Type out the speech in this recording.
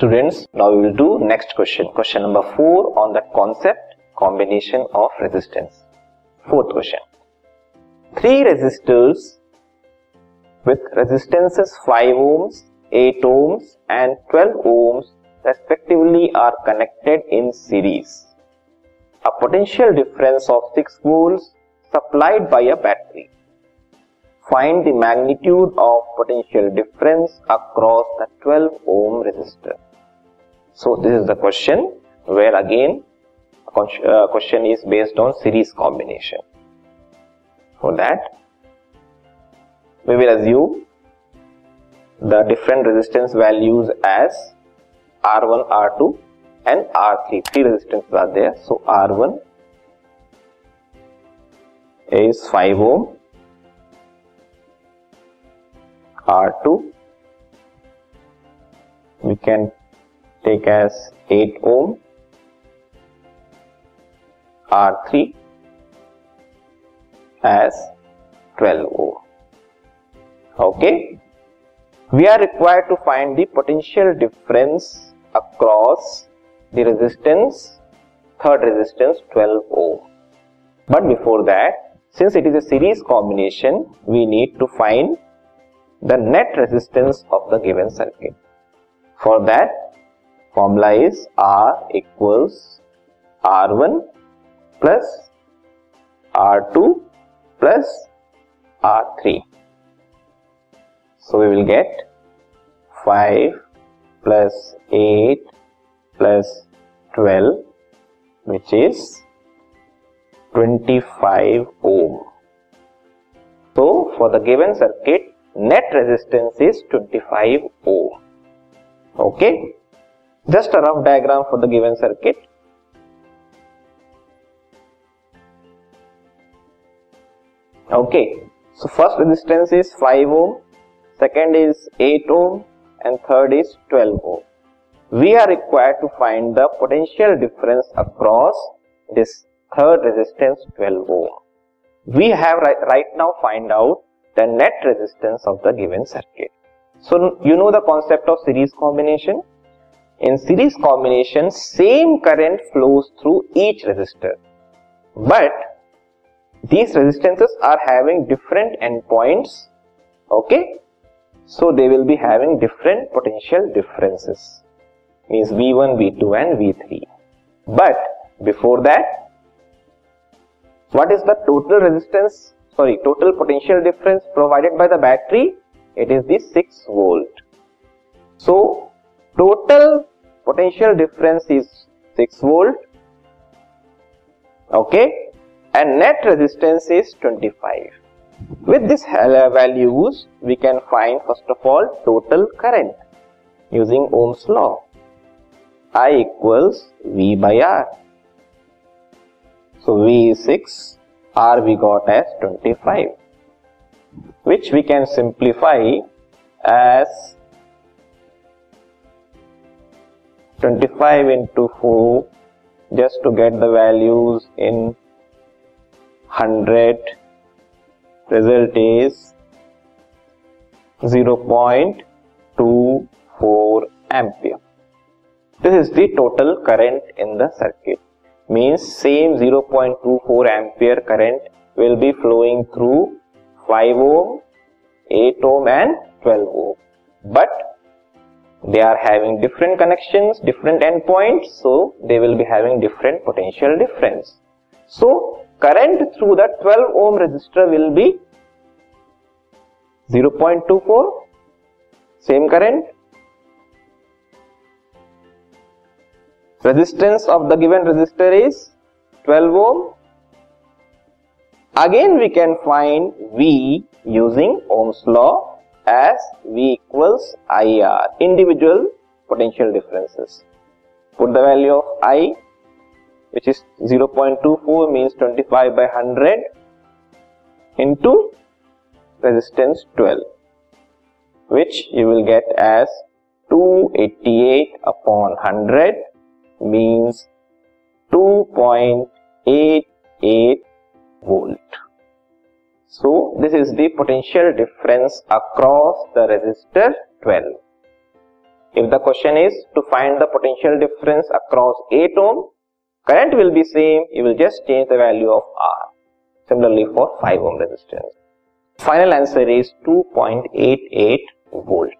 Students, now we will do next question. Question number 4 on the concept combination of resistance. Fourth question. Three resistors with resistances 5 ohms, 8 ohms and 12 ohms respectively are connected in series. A potential difference of 6 volts supplied by a battery. Find the magnitude of potential difference across the 12 ohm resistor. So this is the question where again uh, question is based on series combination. For that we will assume the different resistance values as R1, R2 and R3. Three resistances are there. So R1 is 5 ohm R2 we can take as 8 ohm R3 as 12 ohm. Okay. We are required to find the potential difference across the resistance, third resistance 12 ohm. But before that, since it is a series combination, we need to find the net resistance of the given circuit. For that, formula is R equals R1 plus R2 plus R3. So we will get 5 plus 8 plus 12 which is 25 ohm. So for the given circuit net resistance is 25 ohm. Okay. Just a rough diagram for the given circuit. Okay. So first resistance is 5 ohm, second is 8 ohm and third is 12 ohm. We are required to find the potential difference across this third resistance 12 ohm. We have right, now find out the net resistance of the given circuit. So you know the concept of series combination. In series combination, same current flows through each resistor. But these resistances are having different endpoints. Okay. So they will be having different potential differences. Means V1, V2 and V3. But before that, what is the total resistance sorry total potential difference provided by the battery it is the 6 volt so total potential difference is 6 volt okay and net resistance is 25 with this uh, values we can find first of all total current using ohm's law. I equals v by r. So v is 6 r we got as 25 which we can simplify as 25 into 4 just to get the values in 100 result is 0.24 ampere. This is the total current in the circuit. Means same 0.24 ampere current will be flowing through 5 ohm, 8 ohm and 12 ohm. But they are having different connections, different endpoints, so they will be having different potential difference. So current through the 12 ohm resistor will be 0.24 same current. Resistance of the given resistor is 12 ohm. Again we can find v using ohm's law as v equals ir individual potential differences put the value of i which is 0.24 means 25 by 100 into resistance 12 which you will get as 288 upon 100 means 2.88 volt. So this is the potential difference across the resistor 12. If the question is to find the potential difference across 8 ohm, current will be same, you will just change the value of R. Similarly for 5 ohm resistance. Final answer is 2.88 volt.